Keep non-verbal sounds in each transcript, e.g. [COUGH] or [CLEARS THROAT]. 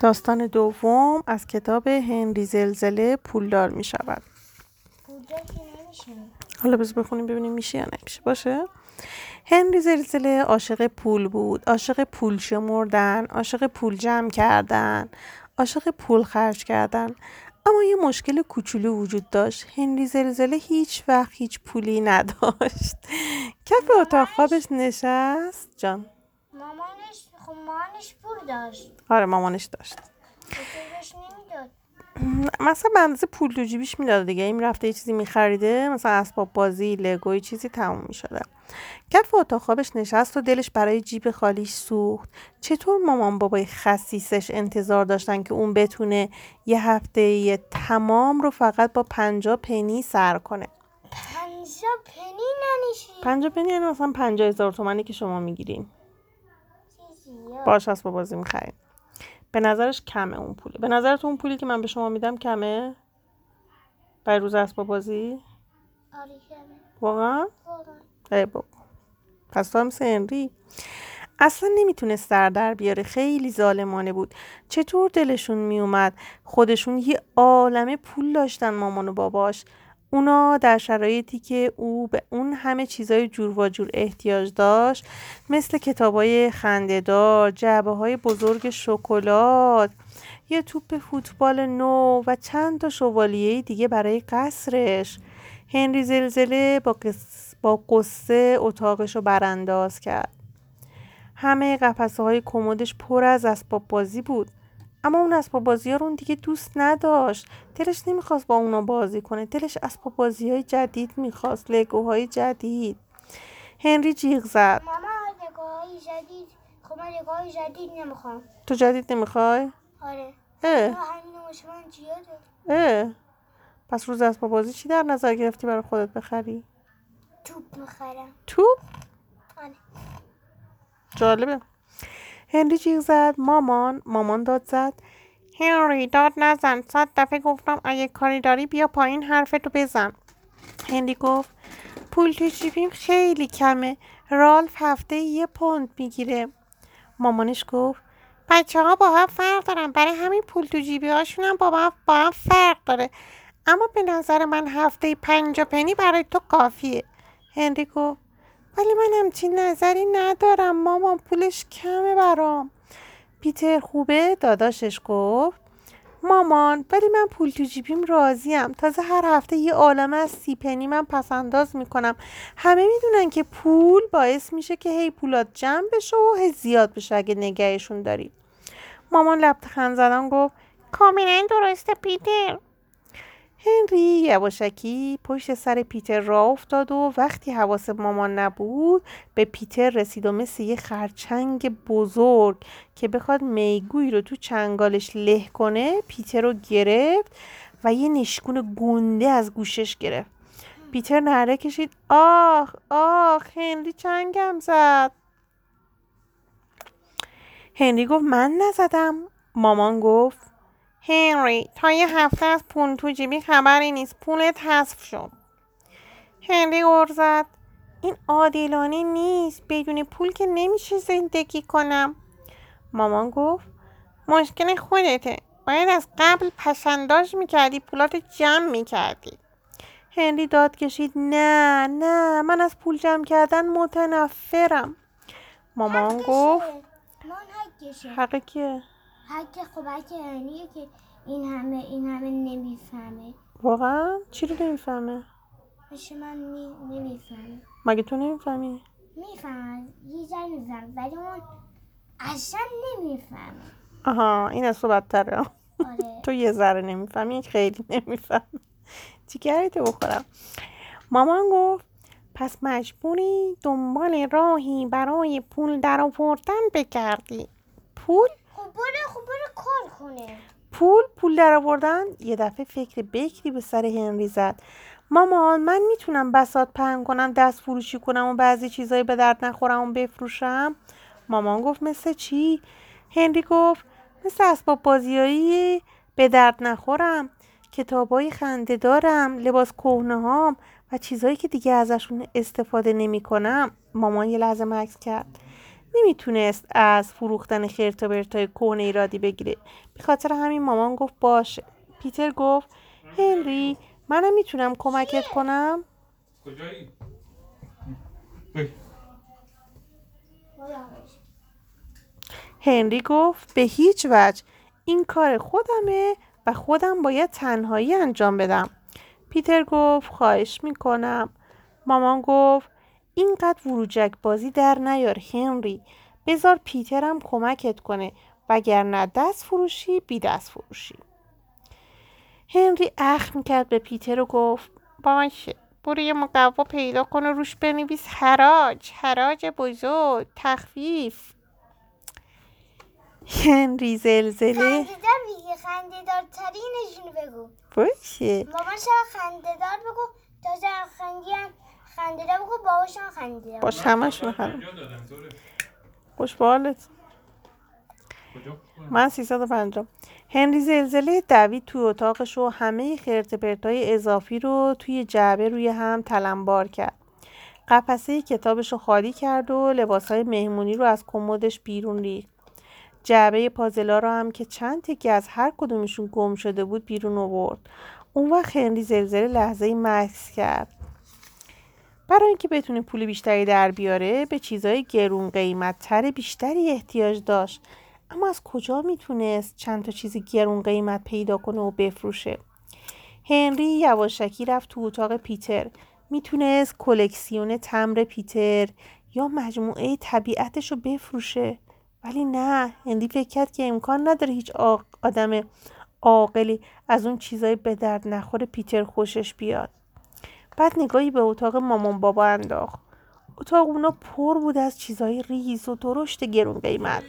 داستان دوم از کتاب هنری زلزله پولدار می شود حالا بز بخونیم ببینیم میشه یا نمیشه. باشه؟ هنری زلزله عاشق پول بود. عاشق پول شمردن عاشق پول جمع کردن عاشق پول خرج کردن. اما یه مشکل کوچولو وجود داشت. هنری زلزله هیچ وقت هیچ پولی نداشت. کف اتاق خوابش نشست. جان. مامانش خب مامانش پول داشت. آره مامانش داشت. نمی‌داد. [CLEARS THROAT] مثلا به اندازه پول تو جیبیش می‌داد دیگه. این رفته یه چیزی میخریده مثلا اسباب بازی لگوی چیزی تموم می‌شده. کف اتاق خوابش نشست و دلش برای جیب خالیش سوخت. چطور مامان بابای خسیسش انتظار داشتن که اون بتونه یه هفته یه تمام رو فقط با پنجا پنی سر کنه؟ پنجا پنی ننیشی پنجا پنی یعنی مثلا پنجا هزار تومنی که شما می‌گیرین. اسباب بازی می‌خرین به نظرش کمه اون پوله به نظرت اون پولی که من به شما میدم کمه؟ برای روز اسباب بازی؟ آره کمه. واقعا؟ واقعا. ای بابا. پس تو هم هنری اصلا نمی‌تونست سر در بیاره. خیلی ظالمانه بود. چطور دلشون میومد خودشون یه عالمه پول داشتن مامان و باباش. اونا در شرایطی که او به اون همه چیزای جور و جور احتیاج داشت مثل کتابای خندهدار جعبه های بزرگ شکلات یه توپ فوتبال نو و چند تا شوالیه دیگه برای قصرش هنری زلزله با. با قصه اتاقش رو برانداز کرد همه قفسه های کمدش پر از اسباب بازی بود اما اون اسباب بازی ها رو اون دیگه دوست نداشت. دلش نمی‌خواست با اونا بازی کنه. دلش اسباب بازی های جدید می‌خواست لگوهای جدید. هنری جیغ زد. ماما نگاهی جدید. خب من نگاهی جدید نمی‌خوام. تو جدید نمی‌خوای؟ آره. اه. زیاده. اه. پس روز اسباب بازی چی در نظر گرفتی برای خودت بخری؟ توپ می‌خرم. تو آره. جالبه. هنری جیغ زد مامان مامان داد زد. هنری داد نزن. صد دفعه گفتم اگه کاری داری بیا پایین حرفتو بزن. هنری گفت پول تو جیبیم خیلی کمه. رالف هفته یه پوند می‌گیره. مامانش گفت بچه ها با هم فرق دارن. برای همین پول تو جیبی هاشون هم با هم, با هم فرق داره. اما به نظر من هفته پنجا پنی برای تو کافیه. هنری گفت ولی من همچین نظری ندارم مامان پولش کمه برام. پیتر خوبه؟ داداشش گفت. مامان ولی من پول تو جیبیم راضیم. تازه هر هفته یه عالمه از سی پنی من پس انداز می‌کنم. همه می‌دونن که پول باعث میشه که هی پولات جمع بشه و هی زیاد بشه اگه نگهشون داری. مامان لبخند زدن گفت کاملا درسته پیتر. هنری یواشکی پشت سر پیتر راه افتاد و وقتی حواس مامان نبود به پیتر رسید و مثل یه خرچنگ بزرگ که بخواد می‌گویی رو تو چنگالش له کنه پیتر رو گرفت و یه نشکون گنده از گوشش گرفت. پیتر نره کشید آخ آخ هنری چنگم زد. هنری گفت من نزدم. مامان گفت هنری تا یه هفته از پول تو جیبی خبری نیست. پولت حذف شد. هنری غر زد. این عادلانه نیست. بدون پول که نمیشه زندگی کنم. مامان گفت مشکل خودته. باید از قبل پسنداز می‌کردی پولات جمع می‌کردی. هنری داد کشید نه نه من از پول جمع کردن متنفرم. مامان گفت حق کیه؟ حق خب حق یعنیه که این همه این همه نمی‌فهمه. واقعا؟ چی رو نمی‌فهمه؟ میشه من می... نمی‌فهمه مگه تو نمی‌فهمی؟ می‌فهمم. یه ذره می‌فهمم. ولی اون اصلا نمی‌فهمه. آها این از تو بدتره. آره. [LAUGHS] تو یه ذره نمی‌فهمی خیلی نمی‌فهمی. چیکاری تو بخورم؟ مامان گفت پس مجبوری دنبال راهی برای پول در آوردن بگردی. پول خب خب کنه. پول پول در آوردن یه دفعه فکر بکری به سر هنری زد. مامان من می‌تونم بسات پهن کنم دست فروشی کنم و بعضی چیزایی به درد نخورم و بفروشم؟ مامان گفت مثل چی؟ هنری گفت مثل اسباب بازیایی به درد نخورم کتابای خنده دارم لباس کهنه هام و چیزایی که دیگه ازشون استفاده نمی کنم مامان یه لحظه مکس کرد. نمی‌تونست از فروختن خرت و پرتای کهنه ایرادی بگیره. به خاطر همین مامان گفت باشه. پیتر گفت هنری منم می‌تونم کمکت کنم؟ کجایی؟ هنری گفت به هیچ وجه. این کار خودمه و خودم باید تنهایی انجام بدم. پیتر گفت خواهش می‌کنم. مامان گفت اینقدر وروجک بازی در نیار هنری. بذار پیترم کمکت کنه. وگرنه دست فروشی بی دست فروشی. هنری اخم می‌کرد به پیتر و گفت باشه برو یه مقوا پیدا کن و روش بنویس. حراج حراج بزرگ تخفیف. هنری زلزله. خندهدار میگه ترینشونو بگو. باشه. مامان شما خندهدار بگو تازه خندی هم خندهدار بگو باباشم خندهدار باش همشون طوره خوش به حالت. کجا؟ من 350 هنری زلزله دوید توی اتاقش و همه خرت پرتای اضافی رو توی جعبه روی هم تلمبار کرد. قفسه کتابش رو خالی کرد و لباسهای مهمونی رو از کمدش بیرون ریخت. جعبه پازلا رو هم که چند تکی از هر کدومشون گم شده بود بیرون آورد. اون وقت هنری زلزله لحظه مکس کرد. برای اینکه بتونه پول بیشتری در بیاره به چیزای گرون قیمت تر بیشتری احتیاج داشت. اما از کجا می‌تونست چند تا چیز گرون قیمت پیدا کنه و بفروشه؟ هنری یواشکی رفت تو اتاق پیتر. می‌تونست کلکسیون تمر پیتر یا مجموعه طبیعتش رو بفروشه. ولی نه هنری فکر کرد که امکان نداره هیچ آدم عاقلی از اون چیزای به درد نخور پیتر خوشش بیاد. بعد نگاهی به اتاق مامان بابا انداخت. اتاق اونا پر بود از چیزای ریز و درشت گرون قیمت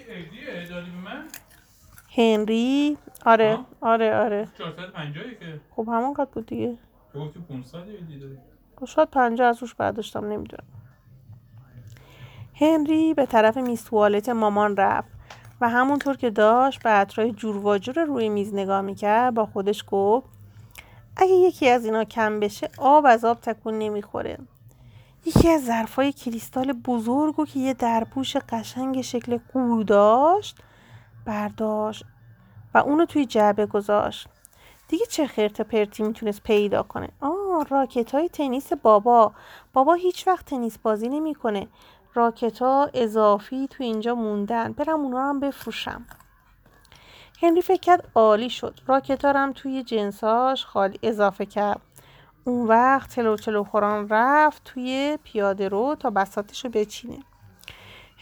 هنری؟ آره؟ آره آره. 450 که. خب همون قد بود دیگه. گفتی 500 هدیه دادی خب شاید پنجاه از روش برداشتم نمی‌دونم. هنری به طرف میز توالت مامان رفت و همونطور که داشت به عطرهای جور و جور روی میز نگاه می‌کرد با خودش گفت اگه یکی از اینا کم بشه آب از آب تکون نمی‌خوره. یکی از ظرفای کریستال بزرگو که یه درپوش قشنگ شکل قور داشت برداشت و اونو توی جعبه گذاشت. دیگه چه خرت پرتی می‌تونست پیدا کنه. آه راکت های تنیس بابا. بابا هیچ وقت تنیس بازی نمی‌کنه. راکت ها اضافی تو اینجا موندن. برم اونا رو هم بفروشم. هنری فکر کرد عالی شد. راکت ها رو هم توی جنساش خالی اضافه کرد. اون وقت تلو تلو خوران رفت توی پیاده رو تا بساتش رو بچینه.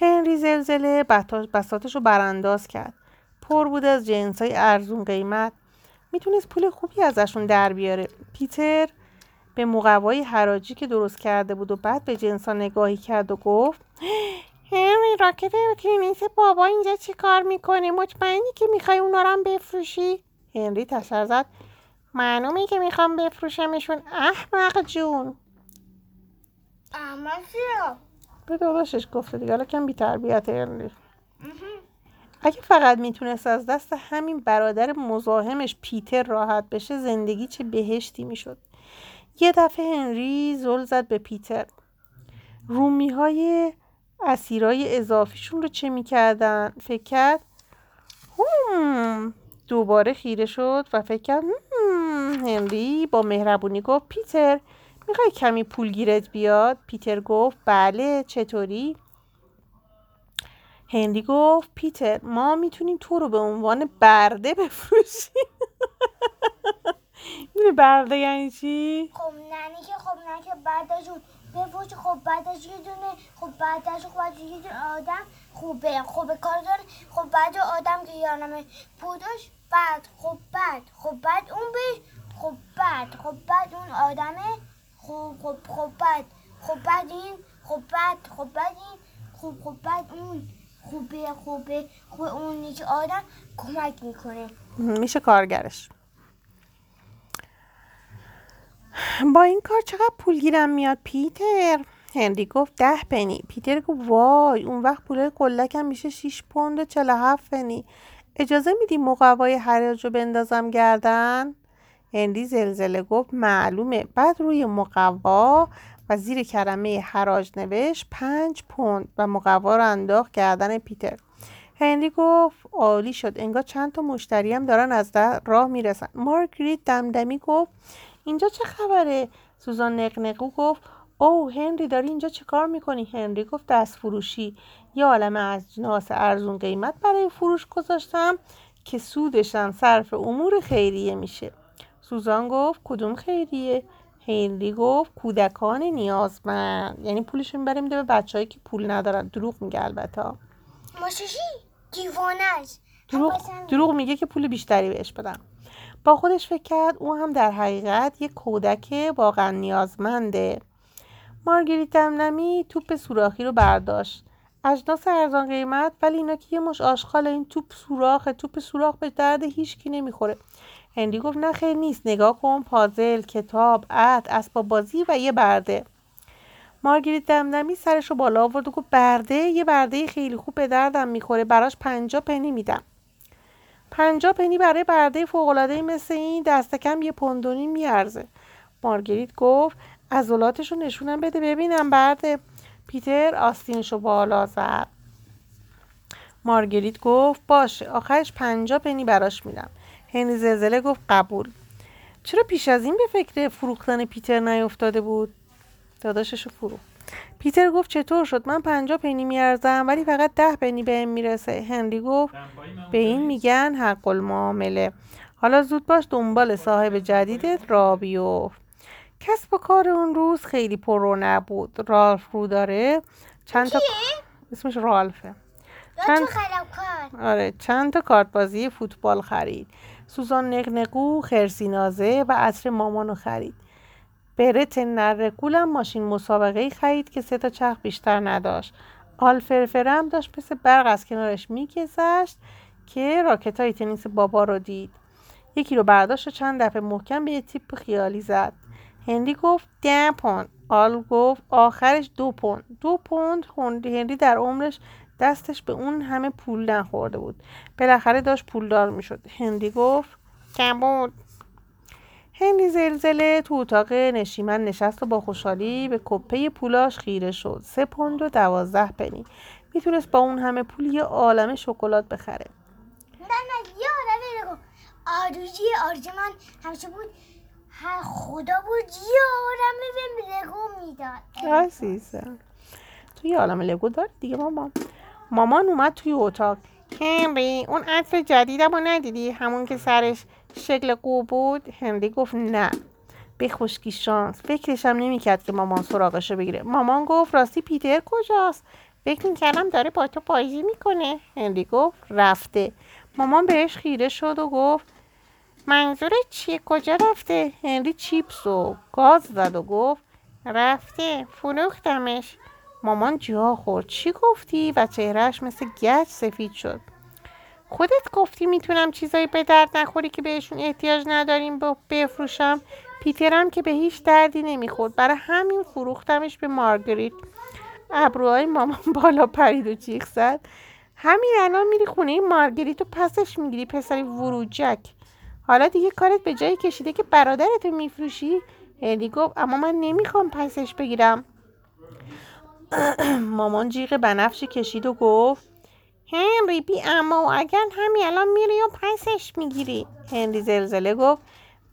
هنری زلزله بساتش رو برانداز کرد. پر بود از جنس های ارزون قیمت. می‌تونست پول خوبی ازشون در بیاره. پیتر به مقوای حراجی که درست کرده بود و بعد به جنسا نگاهی کرد و گفت هنری راکت تنیس بابا اینجا چی کار می‌کنه؟ مطمئنی که می‌خوای اونا رو هم بفروشی؟ هنری تشر زد. معلومه که می‌خوام بفروشمشون. احمق جون. چرا به داداشش گفته دیگه. حالا کم بیتربیت هنری. اگه فقط می‌تونست از دست همین برادر مزاحمش پیتر راحت بشه زندگی چه بهشتی می‌شد. یه دفعه هنری زل زد به پیتر. رومی های اسیرای اضافیشون رو چه می‌کردن فکر کرد. دوباره خیره شد و فکر کرد هم. هنری با مهربونی گفت پیتر می‌خوای کمی پول گیرت بیاد پیتر گفت بله چطوری هنری گفت پیتر ما می‌تونیم تو رو به عنوان برده بفروشیم [LAUGHS] برده یعنی چی؟ خب ننی که خب نه که بعدشون بفروش خب بعدش یه دونه خب بعدش خب بعدش یه دونه آدم خوبه. خوبه کار داره. خب بعد آدم که یارمه پودش بعد خب بعد خب بعد اون بهش خب بعد خب بعد اون آدمه خب خب خب بعد خب بعد این خب بعد خب بعد این خب خب بعد اون خوبه خوبه خوب اون یکی آدم کمک می‌کنه. میشه کارگرش. با این کار چقدر پول گیرم میاد پیتر؟ هنری گفت ده پنی. پیتر گفت وای اون وقت پول قلکم میشه 6 پوند و 47 پنی. اجازه میدی مقوای حراج رو بندازم گردن؟ هنری زلزله گفت معلومه. بعد روی مقوا و زیر کلمه حراج نوشت پنج پوند و مقوا رو انداخت گردن پیتر. هنری گفت عالی شد. انگار چند تا مشتری هم دارن از راه می‌رسن. مارگریت دمدمی گفت اینجا چه خبره؟ سوزان نقنقو گفت او هنری داری اینجا چه کار می‌کنی؟ هنری گفت دست فروشی. یه عالم اجناس ارزون قیمت برای فروش گذاشتم که سودشم صرف امور خیریه میشه. سوزان گفت کدوم خیریه؟ هنری گفت کودکان نیازمند. یعنی پولش می‌بره میده به بچههایی که پول ندارن. دروغ میگه البته. ماشیشی دیوانه دروغ, دروغ میگه که پول بیشتری بهش بدن. با خودش فکر کرد او هم در حقیقت یک کودک واقعا نیازمنده. مارگریت دمنمی توپ سوراخی رو برداشت. اجناس ارزان قیمت ولی اینا که یه مش آشغال این توپ سوراخه توپ سوراخ به درد هیچکی نمی‌خوره. هندی گفت نه خیر نیست نگاه کن پازل کتاب عد اسباب بازی و یه برده. مارگریت دمدمی سرش رو بالا آورد و گفت برده یه برده خیلی خوب به دردم می‌خوره براش پنجا پنی میدم. پنجا پنی برای برده فوقالعاده مثل این دست کم یه پندونی میارزه. مارگریت گفت عضلاتش رو نشونم بده ببینم برده. پیتر آستینش رو بالا زد. مارگریت گفت باشه آخرش پنجا پنی براش میدم. هنری زلزله گفت قبول. چرا پیش از این به فکر فروختن پیتر نیفتاده بود؟ داداشش رو فرو پیتر گفت چطور شد؟ من پنجا پنی میارزم ولی فقط ده پنی به می‌رسه. هنری گفت به این میگن حق المعامله. حالا زود باش دنبال صاحب جدیدت را بیفت کسب و کار اون روز خیلی پرو نبود. رالف رو داره. چند تا اسمش رالفه. چند آره چند تا کارت بازی فوتبال خرید. سوزان نقنقو خرسینازه و عصر مامانو خرید. برت نرکولم ماشین مسابقه خرید که سه تا چرخ بیشتر نداشت. آلفرفرم داشت مثل برق از کنارش میگذشت که راکت های تنیس بابا رو دید. یکی رو برداشت و چند دفعه محکم به یه تیپ خیالی زد. هنری گفت ده پوند. آل گفت آخرش دو پوند. دو پوند هنری در عمرش دستش به اون همه پول نخورده بود. بالاخره داشت پولدار می‌شد. هنری گفت کم بود هنری زلزله تو اتاق نشیمن نشست و با خوشحالی به کپه پولاش خیره شد. سه پوند و دوازده پنی. می‌تونست با اون همه پول یه عالم شکلات بخره. نه نه یه آدمی آرزوی آرزو من همیشه بود. هر خدا بود یه آدم بهم لگو می‌داد. عزیزم. تو یه عالم لگو داری دیگه مامان. مامان اومد توی اتاق. هنری اون عطر جدیدم رو ندیدی؟ همون که سرش شکل قو بود. هنری گفت نه. به خشکی شانس. فکرشم نمی‌کرد که مامان سراغشو بگیره. مامان گفت راستی پیتر کجاست؟ فکر می‌کردم داره با تو پاییزی می‌کنه. هنری گفت رفته. مامان بهش خیره شد و گفت منظور چیه؟ کجا رفته؟ هنری چیپس و گاز زد و گفت رفته. فروختمش. مامان جا خورد. چی گفتی؟ و چهرهش مثل گچ سفید شد. خودت گفتی می‌تونم چیزایی به درد نخوری که بهشون احتیاج نداریم بفروشم. پیترم که به هیچ دردی نمی‌خورد. برای همین فروختمش به مارگریت. ابروهای مامان [LAUGHS] بالا پرید و جیغ زد. همین الان میری خونه مارگریت و پسش می‌گیری پسری وروجک. حالا دیگه کارت به جایی کشیده که برادرتو میفروشی؟ هلی گفت اما من نمی‌خوام پسش بگیرم. [CLEARS THROAT] مامان جیغ بنفشی کشید و گفت هنری بی اما اگر همین الان میری و پسش می‌گیری. هنری زلزله گفت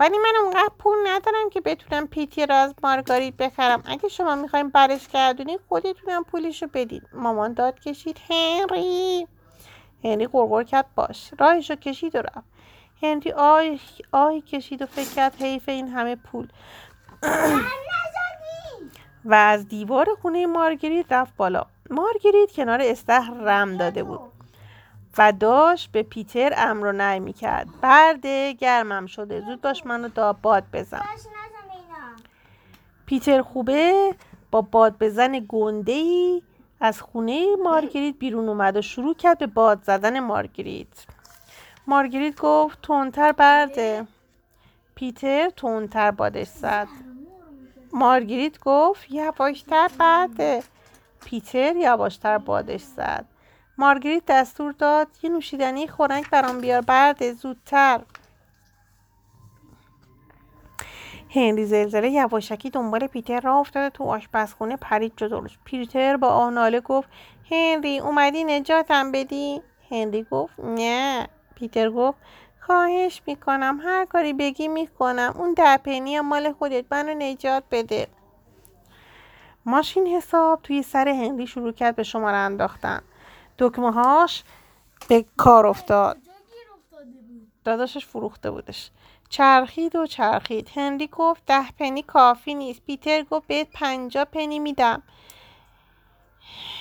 ولی من اونقدر پول ندارم که بتونم پیتی را از مارگاریت بخرم. اگه شما می‌خوایم برش گردونی خودتونم پولشو بدید. مامان داد کشید هنری! هنری قرقر کرد باش. راهشو کشید و رفت. هنری آی آهی کشید و فکر کرد حیف این همه پول. [CLEARS THROAT] و از دیوار خونه مارگریت رفت بالا. مارگریت کنار استخر رم داده بود. و داشت به پیتر امر و نهی می‌کرد. برده گرمم شده. زود باش منو دا باد بزن. پیتر خوبه؟ با باد بزن گنده ای از خونه مارگریت بیرون اومد و شروع کرد به باد زدن مارگریت مارگریت گفت تونتر برده. پیتر تونتر بادش زد. مارگریت گفت یواشتر برده. پیتر یواشتر بادش زد. مارگریت دستور داد یه نوشیدنی خورنگ برام بیار برده زودتر. هنری زلزله یواشکی دنبال پیتر را افتاد و تو آشپزخونه پرید جلوش پیتر با آناله گفت هنری اومدی نجاتم بدی؟ هنری گفت نه. پیتر گفت خواهش می‌کنم هر کاری بگی می‌کنم. اون ده پنی مال خودت منو نجات بده. ماشین حساب توی سر هنری شروع کرد به شماره انداختن. دکمه هاش به کار افتاد. داداشش فروخته بودش. چرخید و چرخید. هنری گفت ده پنی کافی نیست. پیتر گفت بهت پنجا پنی میدم.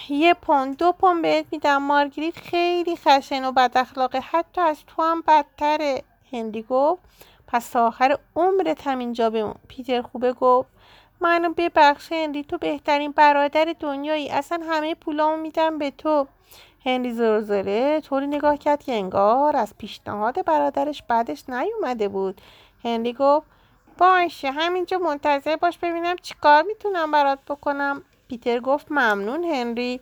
یه پوند دو پوند بهت میدم. مارگریت خیلی خشن و بد اخلاقه. حتی از تو هم بدتره. هنری گفت پس تا آخر عمرت همینجا بمون. پیتر خوبه گفت منو ببخش هنری تو بهترین برادر دنیایی. اصلا همه پولامو میدم به تو. هنری زرزره طوری نگاه کرد که انگار از پیشنهاد برادرش بعدش نیومده بود. هنری گفت باشه همینجا منتظر باش ببینم چیکار می‌تونم برات بکنم. پیتر گفت ممنون هنری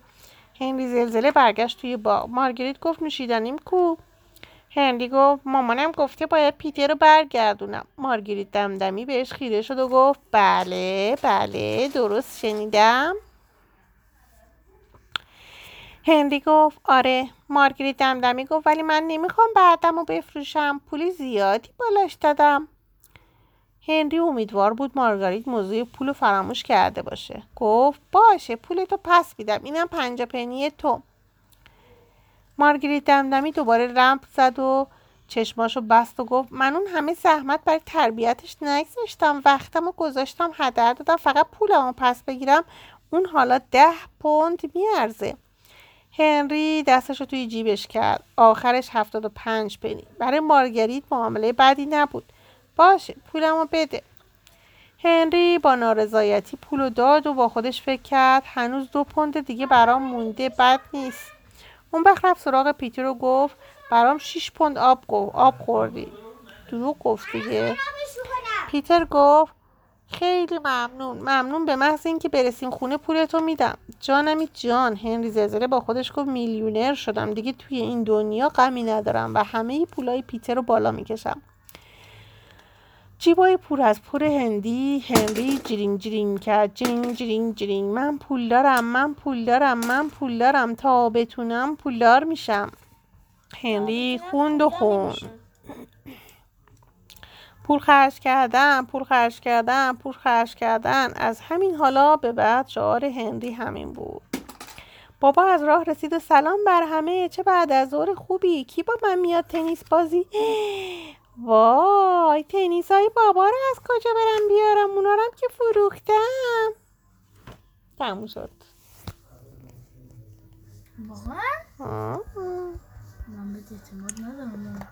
هنری زلزله برگشت توی باغ. مارگریت گفت نوشیدنیم کو هنری گفت مامانم گفته باید پیتر رو برگردونم. مارگریت دمدمی بهش خیره شد و گفت بله بله درست شنیدم. هنری گفت آره. مارگریت دمدمی گفت ولی من نمی‌خوام بعدم رو بفروشم. پول زیادی بالاش دادم. هنری امیدوار بود مارگریت موضوع پول فراموش کرده باشه. گفت باشه پولتو پس میدم. اینم پنجا پنی تو. مارگریت دمدمی دوباره رمپ زد و چشماشو بست و گفت من اون همه زحمت برای تربیتش نگذاشتم وقتم و گذاشتم هدر دادم فقط پولمو پس بگیرم. اون حالا ده پوند میارزه. هنری دستشو توی جیبش کرد. آخرش هفتاد و پنج پنی. برای مارگریت معامله بدی نبود. باشه پولمو بده. هنری با نارضایتی پولو داد و با خودش فکر کرد هنوز دو پوند دیگه برام مونده بد نیست. اون وقت رفت سراغ پیتر و گفت برام شیش پوند آب, آب خوردی. دروغ گفت دیگه. پیتر گفت خیلی ممنون. ممنون به محض اینکه برسیم خونه پولتو میدم. جانمی جان. هنری زلزله با خودش گفت میلیونر شدم. دیگه توی این دنیا غمی ندارم و همه پولای پیتر رو بالا می‌کشم. جیبای پر از پر هندی هنری جرینگ جرینگ کرد. جرینگ جرینگ جرینگ من پول دارم من پول دارم من پول دارم. تا بتونم پولدار میشم. هنری خوند و خوند پول خرج کردن پول خرج کردن پول خرج کردن. از همین حالا به بعد شعار هنری همین بود. بابا از راه رسید و سلام بر همه. چه بعد از ظهر خوبی؟ کی با من میاد تنیس بازی؟ وای تنیس های بابا رو از کجا برم بیارم؟ اونا رو که فروختم. تموم شد. واقعا؟ آه. من بهت اعتماد ندارم.